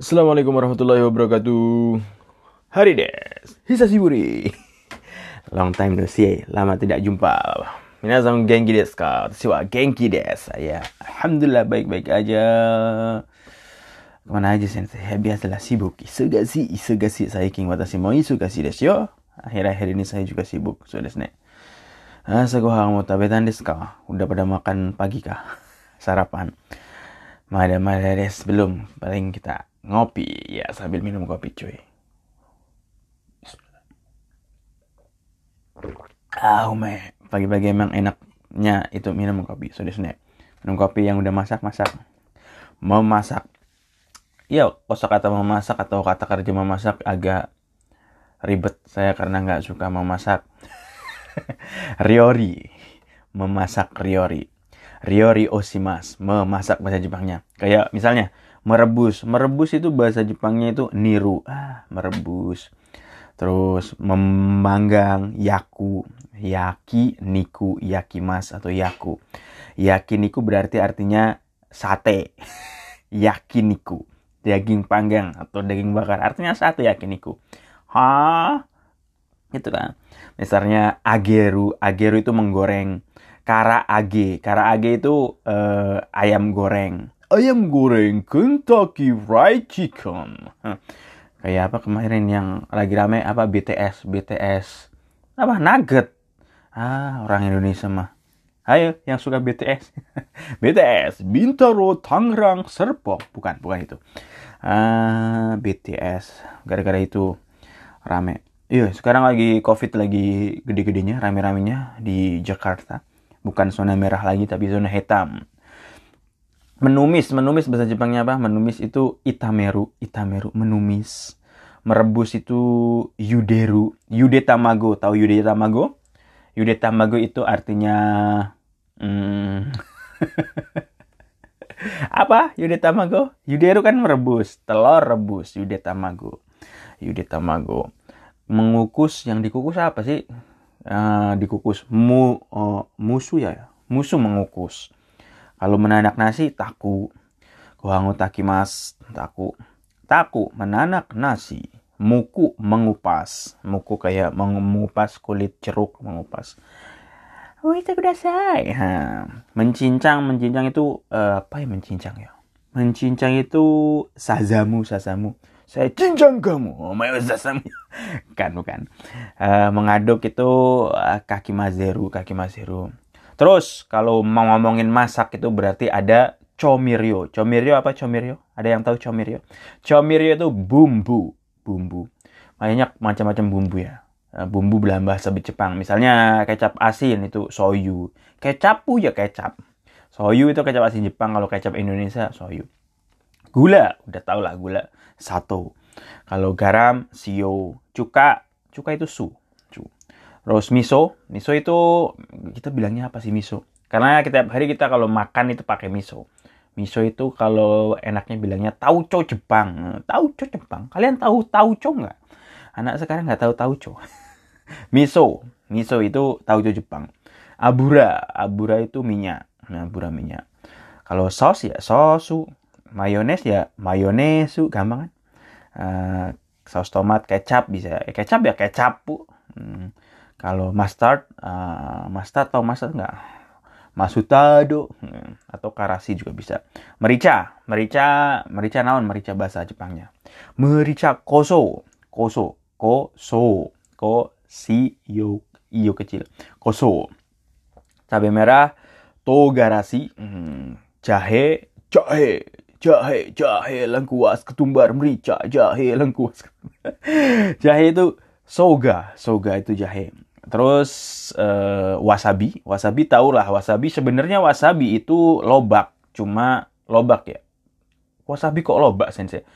Assalamualaikum warahmatullahi wabarakatuh. Hari des, hisashiburi. Long time no see, lama tidak jumpa. Minasan genki desu ka? Wa genki desu. Saya alhamdulillah baik-baik aja. Ke mana aja sensei? Ya biasalah sibuk. Isugasi, isugasi. Saya king watashi mo isugasi desu yo. Akhir-akhir ini saya juga sibuk. So desu ne. Asa gohan mo tabetan desu ka? Udah pada makan pagi kah? Sarapan. Mada mada des belum. Paling kita ngopi ya sambil minum kopi cuy. Ah, me. Pagi-pagi emang enaknya itu minum kopi. So desu ne. Minum kopi yang udah masak-masak. Memasak. Ya, kata memasak atau kata kerja memasak agak ribet saya karena nggak suka memasak. riori. Memasak riori. Riori osimas. Memasak bahasa Jepangnya. Kayak misalnya merebus. Merebus itu bahasa Jepangnya itu niru. Ah, merebus. Terus memanggang yaku, yaki niku, yakimas atau yaku. Yakiniku berarti artinya sate. yakiniku, daging panggang atau daging bakar. Artinya sate yakiniku. Hah? Itu kan. Misalnya ageru, ageru itu menggoreng. Kara age, kara age itu eh, ayam goreng. Ayam goreng Kentucky Fried Chicken. Kayak apa kemarin yang lagi rame? Apa BTS BTS apa? Nugget. Ah orang Indonesia mah. Ayo yang suka BTS BTS Bintaro Tangerang Serpong. Bukan bukan itu. Ah BTS gara-gara itu rame. Iya sekarang lagi covid lagi gede-gedenya rame-ramenya di Jakarta. Bukan zona merah lagi tapi zona hitam menumis menumis bahasa Jepangnya apa? Menumis itu itameru itameru menumis. Merebus itu yuderu yude tamago tahu yude tamago yude tamago itu artinya hmm, apa? Yude tamago yuderu kan merebus telur rebus yude tamago yude tamago mengukus yang dikukus apa sih? Uh, dikukus. Mu uh, musuh ya? Musuh mengukus kalau menanak nasi, taku. Kuhangu takimas, taku. Taku, menanak nasi. Muku, mengupas. Muku kayak mengupas kulit jeruk, mengupas. Oh, itu kudasai. Ha. Mencincang, mencincang itu, uh, apa ya mencincang ya? Mencincang itu sazamu, sazamu. Saya cincang kamu. Oh, my kan, bukan. Uh, mengaduk itu uh, kaki mazeru, kaki mazeru. Terus kalau mau ngomongin masak itu berarti ada comirio. Comirio apa comirio? Ada yang tahu comirio? Comirio itu bumbu, bumbu. Banyak macam-macam bumbu ya. Bumbu dalam bahasa Jepang. Misalnya kecap asin itu soyu. Kecapu ya kecap. Soyu itu kecap asin Jepang. Kalau kecap Indonesia soyu. Gula, udah tau lah gula. Sato. Kalau garam, sio. Cuka, cuka itu su. Terus miso, miso itu kita bilangnya apa sih miso? Karena kita hari kita kalau makan itu pakai miso. Miso itu kalau enaknya bilangnya tauco Jepang. Tauco Jepang. Kalian tahu tauco nggak? Anak sekarang nggak tahu tauco. miso, miso itu tauco Jepang. Abura, abura itu minyak. Nah, abura minyak. Kalau saus ya sosu, mayones ya mayonesu, gampang kan? Uh, saus tomat, kecap bisa. Eh, kecap ya kecap, Bu. Hmm kalau mustard, uh, mustard atau mustard enggak? Masutado hmm, atau karasi juga bisa. Merica, merica, merica naon, merica bahasa Jepangnya. Merica koso, koso, koso, ko si yo iyo kecil. Koso. Cabai merah, togarasi, hmm, jahe, jahe, jahe, jahe, lengkuas, ketumbar, merica, jahe, lengkuas. jahe itu soga, soga itu jahe. Terus uh, wasabi, wasabi tau lah wasabi sebenarnya wasabi itu lobak, cuma lobak ya. Wasabi kok lobak sensei?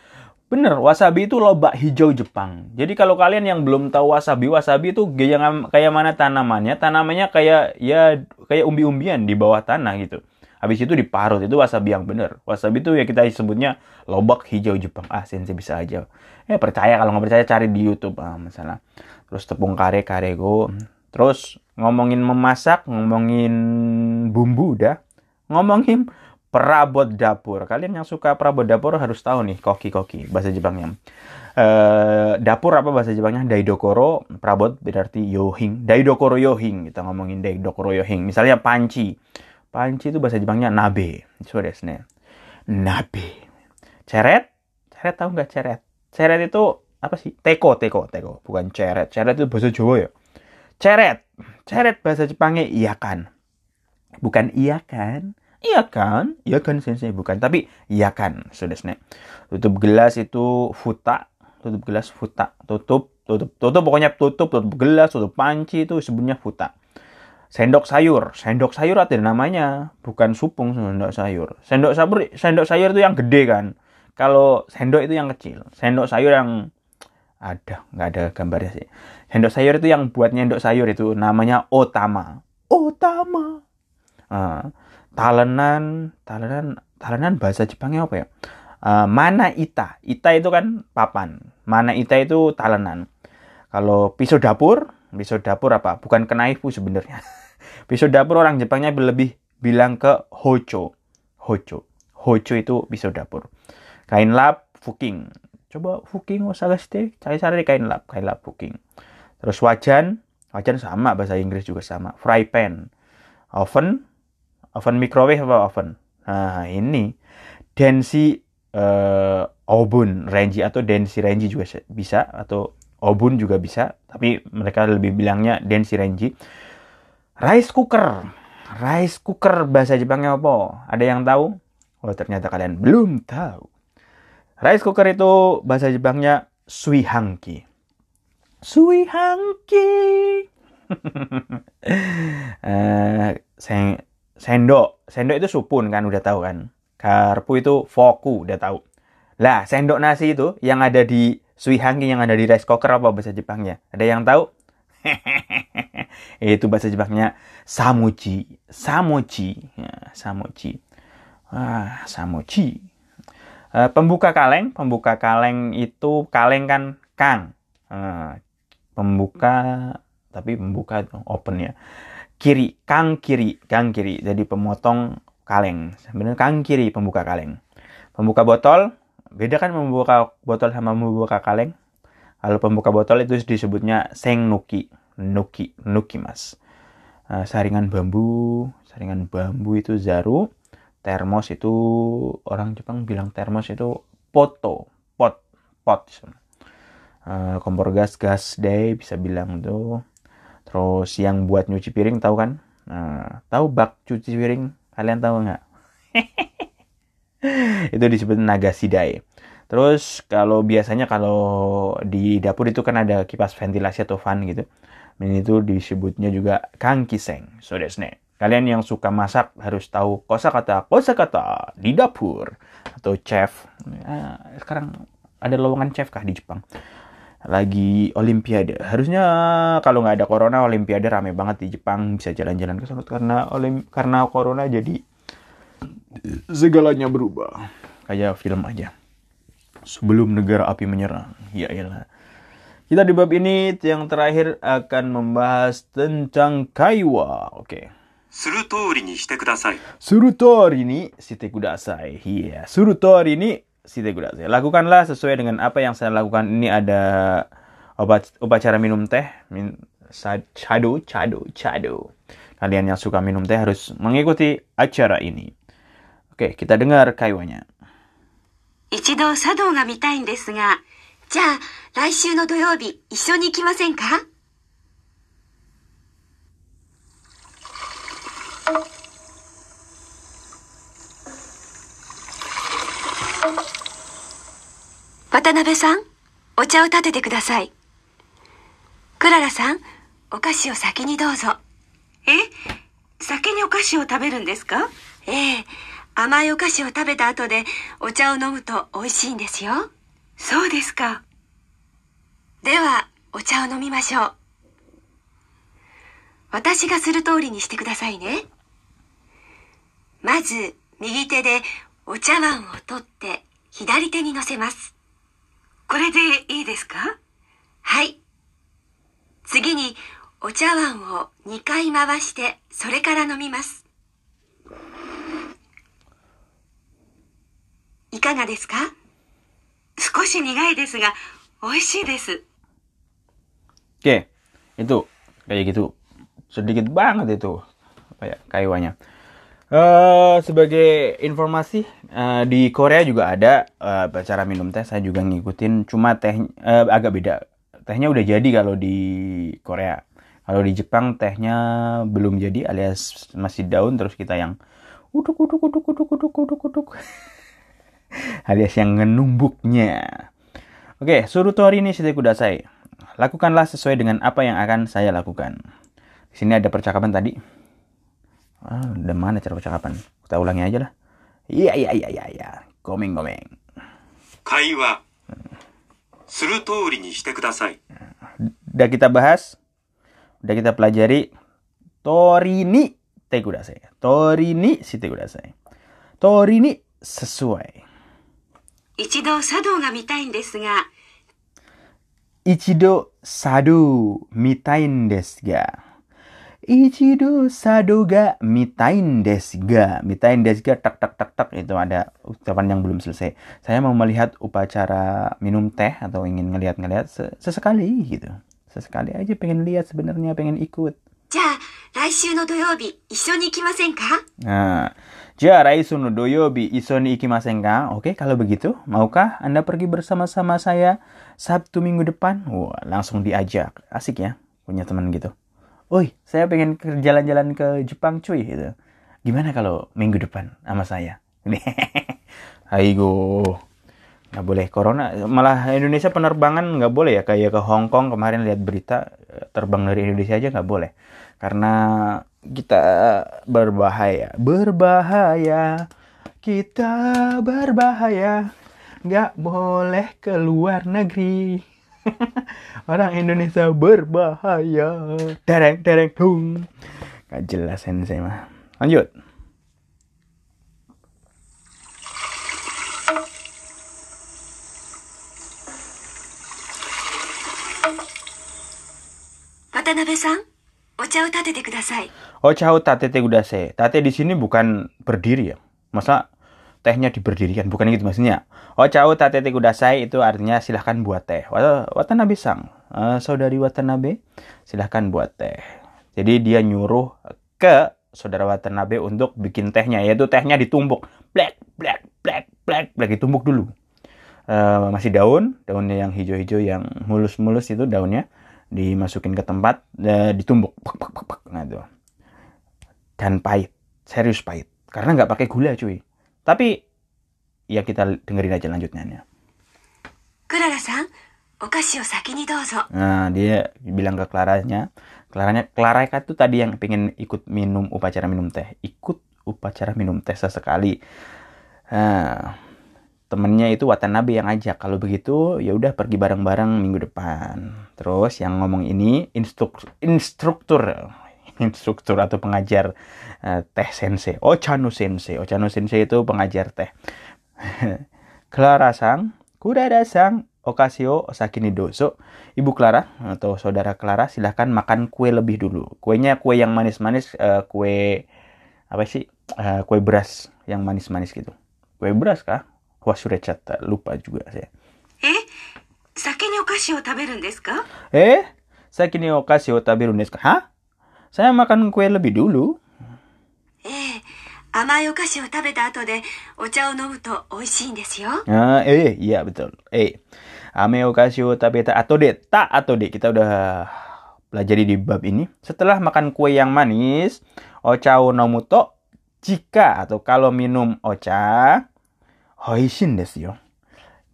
Bener, wasabi itu lobak hijau Jepang. Jadi kalau kalian yang belum tahu wasabi, wasabi itu kayak kayak mana tanamannya? Tanamannya kayak ya kayak umbi-umbian di bawah tanah gitu. Habis itu diparut, itu wasabi yang bener. Wasabi itu ya kita sebutnya lobak hijau Jepang. Ah, sensei bisa aja. Eh percaya kalau nggak percaya cari di YouTube ah masalah terus tepung kare karego terus ngomongin memasak ngomongin bumbu udah ngomongin perabot dapur. Kalian yang suka perabot dapur harus tahu nih koki-koki bahasa Jepangnya. Uh, dapur apa bahasa Jepangnya? Daidokoro, perabot berarti yohing. Daidokoro yohing, kita ngomongin daidokoro yohing. Misalnya panci. Panci itu bahasa Jepangnya nabe. So desu Nabe. Ceret? Ceret tahu nggak ceret? Ceret itu apa sih? Teko, teko, teko. Bukan ceret. Ceret itu bahasa Jawa ya. Ceret. Ceret bahasa Jepangnya iya kan. Bukan iya kan Iya kan? Iya kan sensei bukan, tapi iya kan sudah sini. Tutup gelas itu futa, tutup gelas futa, tutup tutup tutup pokoknya tutup tutup gelas, tutup panci itu sebenarnya futa. Sendok sayur, sendok sayur ada namanya, bukan supung sendok sayur. Sendok sayur sendok sayur itu yang gede kan. Kalau sendok itu yang kecil, sendok sayur yang ada nggak ada gambarnya sih. Sendok sayur itu yang buat nyendok sayur itu namanya otama. Otama. Uh, talenan talenan talenan bahasa Jepangnya apa ya? Uh, mana ita? Ita itu kan papan. Mana ita itu talenan. Kalau pisau dapur pisau dapur apa? Bukan kenaifu sebenarnya. Pisau dapur orang Jepangnya lebih bilang ke hocho hocho hocho itu pisau dapur. Kain lap fuking coba fuking osagashite cari-cari kain lap kain lap fuking terus wajan wajan sama bahasa Inggris juga sama. Fry pan. Oven oven microwave apa oven? Nah ini densi uh, oven range atau densi range juga bisa atau oven juga bisa tapi mereka lebih bilangnya densi range rice cooker. Rice cooker bahasa Jepangnya apa? Ada yang tahu? Oh ternyata kalian belum tahu rice cooker itu bahasa Jepangnya suihangki suihangki uh, saya sendok. Sendok itu supun kan udah tahu kan? Garpu itu foku udah tahu. Lah sendok nasi itu yang ada di suihangi yang ada di rice cooker apa bahasa Jepangnya? Ada yang tahu? Itu bahasa Jepangnya samuji samuji ya, samuji ah samuji uh, pembuka kaleng pembuka kaleng itu kaleng kan kang uh, pembuka tapi pembuka open ya kiri, kang kiri, kang kiri. Jadi pemotong kaleng. Sebenarnya kang kiri pembuka kaleng. Pembuka botol, beda kan membuka botol sama membuka kaleng. Kalau pembuka botol itu disebutnya seng nuki, nuki, nuki mas. Uh, saringan bambu, saringan bambu itu zaru. Termos itu orang Jepang bilang termos itu poto, pot, pot. Uh, kompor gas, gas day bisa bilang tuh Terus yang buat nyuci piring tahu kan? Nah, tahu bak cuci piring? Kalian tahu nggak? itu disebut naga sidai. Terus kalau biasanya kalau di dapur itu kan ada kipas ventilasi atau fan gitu. Dan itu disebutnya juga kangkiseng. So desne. Kalian yang suka masak harus tahu kosakata kosakata di dapur atau chef. Nah, sekarang ada lowongan chef kah di Jepang? lagi olimpiade. Harusnya kalau nggak ada corona olimpiade rame banget di Jepang bisa jalan-jalan ke sana karena olim karena corona jadi segalanya berubah. Kayak film aja. Sebelum negara api menyerang. Ya elah. Kita di bab ini yang terakhir akan membahas tentang kaiwa. Oke. Okay. する通りにしてください。する通りにしてください。Iya. する通りに Sitegurase. Lakukanlah sesuai dengan apa yang saya lakukan. Ini ada obat upacara minum teh, min, chado, chado, chado. Kalian yang suka minum teh harus mengikuti acara ini. Oke, kita dengar kaiwanya. 一度茶道が見たいんですが、じゃあ来週の土曜日一緒に行きませんか 渡辺さん、お茶を立ててください。クララさん、お菓子を先にどうぞ。え先にお菓子を食べるんですか？ええ。甘いお菓子を食べた後でお茶を飲むと美味しいんですよ。そうですか。では、お茶を飲みましょう。私がする通りにしてくださいね。まず、右手でお茶碗を取って左手に乗せます。これでいいですか？はい。次に、お茶碗を2回回して、それから飲みます。いかがですか？少し苦いですが、美味しいです。Oke, itu kayak gitu. Sedikit banget itu kayak kayuannya. Eh sebagai informasi eh, di Korea juga ada eh, cara minum teh. Saya juga ngikutin. Cuma teh eh, agak beda. Tehnya udah jadi kalau di Korea. Kalau di Jepang tehnya belum jadi alias masih daun terus kita yang uduk uduk uduk uduk uduk uduk uduk alias yang ngenumbuknya. Oke, surutori ini shite kudasai. Lakukanlah sesuai dengan apa yang akan saya lakukan. Di sini ada percakapan tadi udah mana cara percakapan? Kita ulangi aja lah. Iya, iya, iya, iya, iya. Gomeng, gomeng. Kaiwa. Suru tori ni shite kudasai. Udah kita bahas. Udah kita pelajari. Tori ni te kudasai. Tori ni shite kudasai. Tori ni sesuai. Ichido sado ga mitain desu ga. Ichido sado mitain desu ga. Ichido Sadoga Mitain Desga. Mitain Desga tak tak tak tak itu ada ucapan yang belum selesai. Saya mau melihat upacara minum teh atau ingin ngelihat-ngelihat sesekali gitu. Sesekali aja pengen lihat sebenarnya pengen ikut. Ja, raishu no doyobi iso ni ikimasen ka? Nah, ja no? Oke, kalau begitu, maukah Anda pergi bersama-sama saya Sabtu minggu depan? Wah, langsung diajak. Asik ya, punya teman gitu. Oi, saya pengen jalan-jalan ke Jepang cuy gitu. Gimana kalau minggu depan sama saya? Aigo. Nggak boleh corona. Malah Indonesia penerbangan nggak boleh ya. Kayak ke Hong Kong kemarin lihat berita eh, terbang dari Indonesia aja nggak boleh. Karena kita berbahaya. Berbahaya. Kita berbahaya. Nggak boleh keluar negeri. Orang Indonesia berbahaya. Dereng, dereng, dong. Gak jelas sensei mah. Lanjut. Watanabe-san, ocha tate tatete kudasai. Ocha tate tatete kudasai. Tate di sini bukan berdiri ya. Masa tehnya diberdirikan? Bukan gitu maksudnya. Ochao tate te kudasai itu artinya silahkan buat teh. Wata- Watanabe sang. Eh, saudari Watanabe, silahkan buat teh. Jadi dia nyuruh ke saudara Watanabe untuk bikin tehnya. Yaitu tehnya ditumbuk. Black, black, black, black, black. Ditumbuk dulu. Eh, masih daun, daunnya yang hijau-hijau yang mulus-mulus itu daunnya dimasukin ke tempat, eh, ditumbuk. Pek, pek, pek, pek. Nah, dan pahit serius pahit karena nggak pakai gula cuy tapi ya kita dengerin aja lanjutnya. Clara-san, Nah, dia bilang ke Claranya, Claranya, Clara itu tadi yang pengen ikut minum upacara minum teh, ikut upacara minum teh sesekali. Nah, temennya itu Watanabe yang ajak. Kalau begitu, ya udah pergi bareng-bareng minggu depan. Terus yang ngomong ini instruk instruktur instruktur atau pengajar uh, teh sensei. Oh, Ochanu sensei. Oh, Ochanu sensei itu pengajar teh. Clara sang kuda dasang. Okasio Sakini Doso. Ibu Clara atau saudara Clara silahkan makan kue lebih dulu. Kuenya kue yang manis-manis uh, kue apa sih? Uh, kue beras yang manis-manis gitu. Kue beras kah? Wasurecata lupa juga saya. Eh sakini okasio taberun desu ka? Eh sakini okasio taberun desu ka? Hah? Saya makan kue lebih dulu. Eh, amai o tabeta ocha eh, iya betul. Eh, amai okashi o tabeta ato de ta ato de kita udah pelajari di bab ini. Setelah makan kue yang manis, ocha o nobu to jika atau kalau minum ocha hoishin desu yo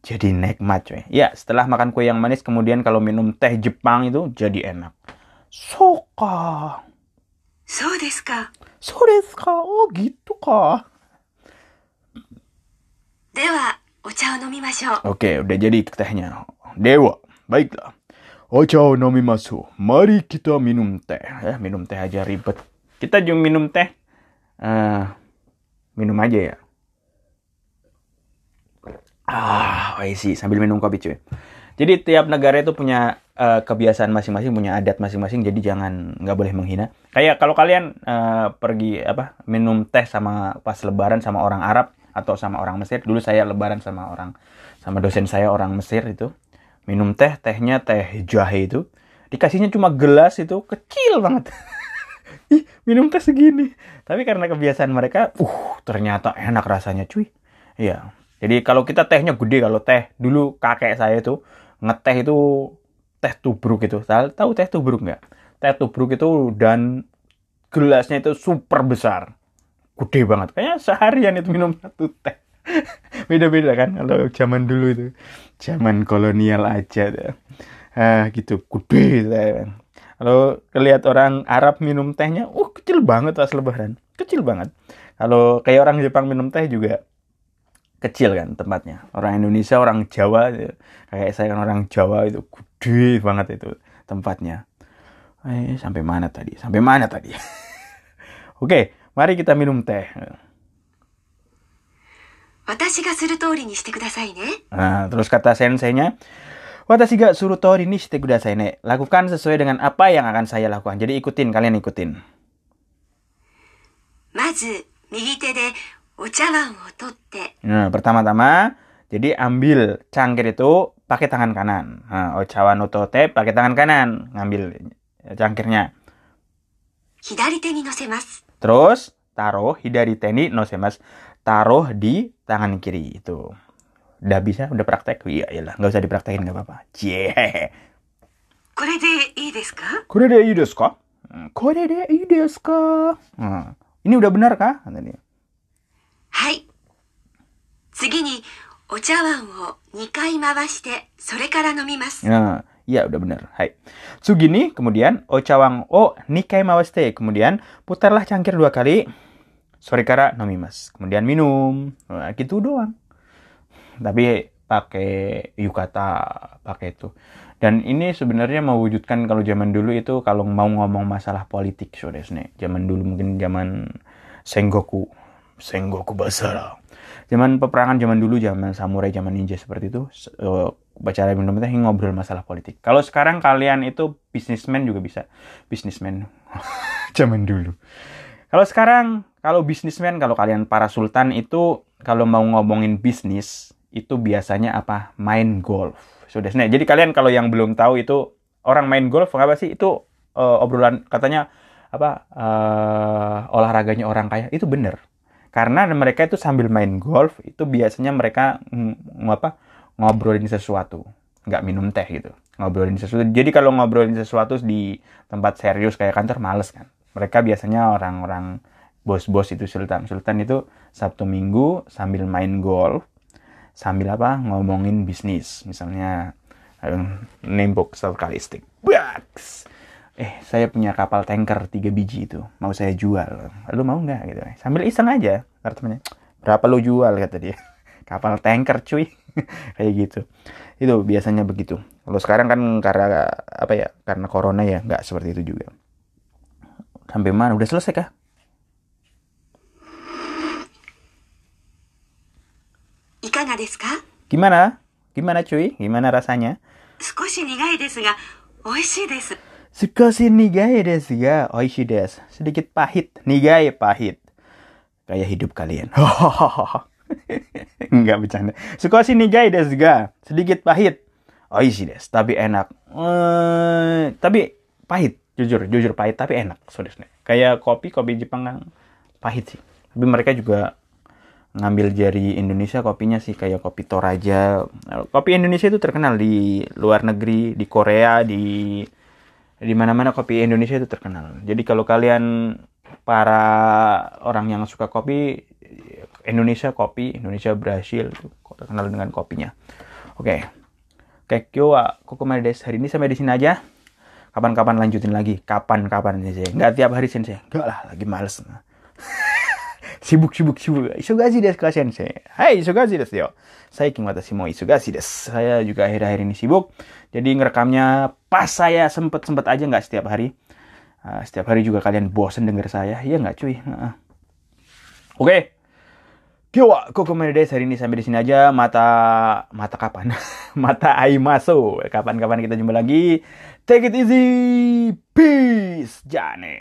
jadi nikmat coy. Ya, setelah makan kue yang manis kemudian kalau minum teh Jepang itu jadi enak. Suka. そうですか。 So desu ka? Oh gitu ka. では、お茶を飲みましょう。 Oke, udah jadi tehnya. Dewa, baiklah. Ochao nomimasu. Mari kita minum teh. Ya, minum teh aja ribet. Kita juga minum teh. Eh, minum aja ya. Ah, sih sambil minum kopi cuy. Jadi tiap negara itu punya eh, kebiasaan masing-masing, punya adat masing-masing. Jadi jangan nggak boleh menghina. Kayak kalau kalian eh, pergi apa minum teh sama pas Lebaran sama orang Arab atau sama orang Mesir. Dulu saya lebaran sama orang sama dosen saya orang Mesir itu minum teh, tehnya teh jahe itu. Dikasihnya cuma gelas itu kecil banget. Ih, minum teh segini. Tapi karena kebiasaan mereka, uh, ternyata enak rasanya, cuy. Iya. Jadi kalau kita tehnya gede, kalau teh dulu kakek saya itu ngeteh itu teh tubruk itu. Tahu teh tubruk nggak? Teh tubruk itu dan gelasnya itu super besar. Gede banget. Kayaknya seharian itu minum satu teh. Beda-beda kan kalau zaman dulu itu. Zaman kolonial aja tuh. ah gitu. Gede teh kalau kelihat orang Arab minum tehnya uh kecil banget pas lebaran. Kecil banget. Kalau kayak orang Jepang minum teh juga kecil kan tempatnya orang Indonesia orang Jawa kayak saya kan orang Jawa itu gede banget itu tempatnya eh sampai mana tadi sampai mana tadi Oke, mari kita minum teh. 私がする通りにしてくださいね。 Nah, terus kata senseinya, Watashi ga suru tori ni shite kudasai ne. Lakukan sesuai dengan apa yang akan saya lakukan. Jadi ikutin, kalian ikutin. まず、右手でお茶碗を取って、 Nah, pertama-tama jadi ambil cangkir itu pakai tangan kanan. Nah, ochawa pakai tangan kanan ngambil cangkirnya. Terus taruh hidari teni nosemasu. Taruh di tangan kiri itu. Udah bisa, udah praktek? Iya, iyalah, nggak usah dipraktekin nggak apa-apa. Cie. Hmm, kore de ii desu ka? Kore hmm, de ii desu ka? Kore de ii desu ka? Ini udah benar kah? Ini. 次に、お茶碗を2回回して、それから飲みます。 Nah, iya udah benar. Hai. Sugini, kemudian ocawang o nikai mawaste. Kemudian putarlah cangkir dua kali. Sore kara nomimas. Kemudian minum. Nah, gitu doang. Tapi pakai yukata, pakai itu. Dan ini sebenarnya mewujudkan kalau zaman dulu itu kalau mau ngomong masalah politik, so desu ne. Zaman dulu mungkin zaman Sengoku, Sengoku Basara. Zaman peperangan zaman dulu, zaman samurai, zaman ninja seperti itu, eh, baca minum teh ngobrol masalah politik. Kalau sekarang kalian itu bisnismen juga bisa. Bisnismen zaman dulu. Kalau sekarang, kalau bisnismen, kalau kalian para sultan itu kalau mau ngomongin bisnis itu biasanya apa? Main golf. Sudah nah, Jadi kalian kalau yang belum tahu itu orang main golf apa sih? Itu eh, obrolan katanya apa? eh, olahraganya orang kaya itu bener. Karena mereka itu sambil main golf itu biasanya mereka ng- apa? ngobrolin sesuatu, nggak minum teh gitu. Ngobrolin sesuatu. Jadi kalau ngobrolin sesuatu di tempat serius kayak kantor males kan. Mereka biasanya orang-orang bos-bos itu sultan. Sultan itu Sabtu Minggu sambil main golf, sambil apa? ngomongin bisnis. Misalnya nembok sekalistik. Baks Eh, saya punya kapal tanker tiga biji itu. Mau saya jual. Lu mau nggak gitu? Sambil iseng aja. Kata temennya, berapa lu jual kata dia. Kapal tanker cuy. Kayak gitu. Itu biasanya begitu. Kalau sekarang kan karena apa ya? Karena corona ya nggak seperti itu juga. Sampai mana? Udah selesai kah? いかがですか Gimana? Gimana cuy? Gimana rasanya? 少し苦いですが、美味しいです。 Sukoshi nigai desu ga oishi desu. Sedikit pahit. Nigai pahit. Kayak hidup kalian. Enggak bercanda. Sukoshi nigai desu ga. Sedikit pahit. Oishi desu. Tapi enak. Eh, tapi pahit. Jujur, jujur pahit. Tapi enak. So desu ne. Kayak kopi, kopi Jepang kan pahit sih. Tapi mereka juga ngambil jari Indonesia kopinya sih kayak kopi Toraja. Kopi Indonesia itu terkenal di luar negeri, di Korea, di di mana-mana kopi Indonesia itu terkenal. Jadi kalau kalian para orang yang suka kopi Indonesia kopi, Indonesia itu terkenal dengan kopinya. Oke. Oke, kyo wa kokomade. Hari ini sampai di sini aja. Kapan-kapan lanjutin lagi. Kapan-kapan sensei. Nggak tiap hari sensei. Nggak lah, lagi males. Sibuk sibuk sibuk. Isugashi desu ka sensei. Hai, isugashi desu yo. Saikin watashi mo isugashi desu. Saya juga akhir-akhir ini sibuk. Jadi ngerekamnya pas saya sempet-sempet aja nggak setiap hari. Uh, setiap hari juga kalian bosen denger saya. Iya nggak cuy? Uh-uh. Oke. Kyo koko desu hari ini sampai di sini aja. Mata mata kapan? mata aimaso. Kapan-kapan kita jumpa lagi. Take it easy. Peace. Jane.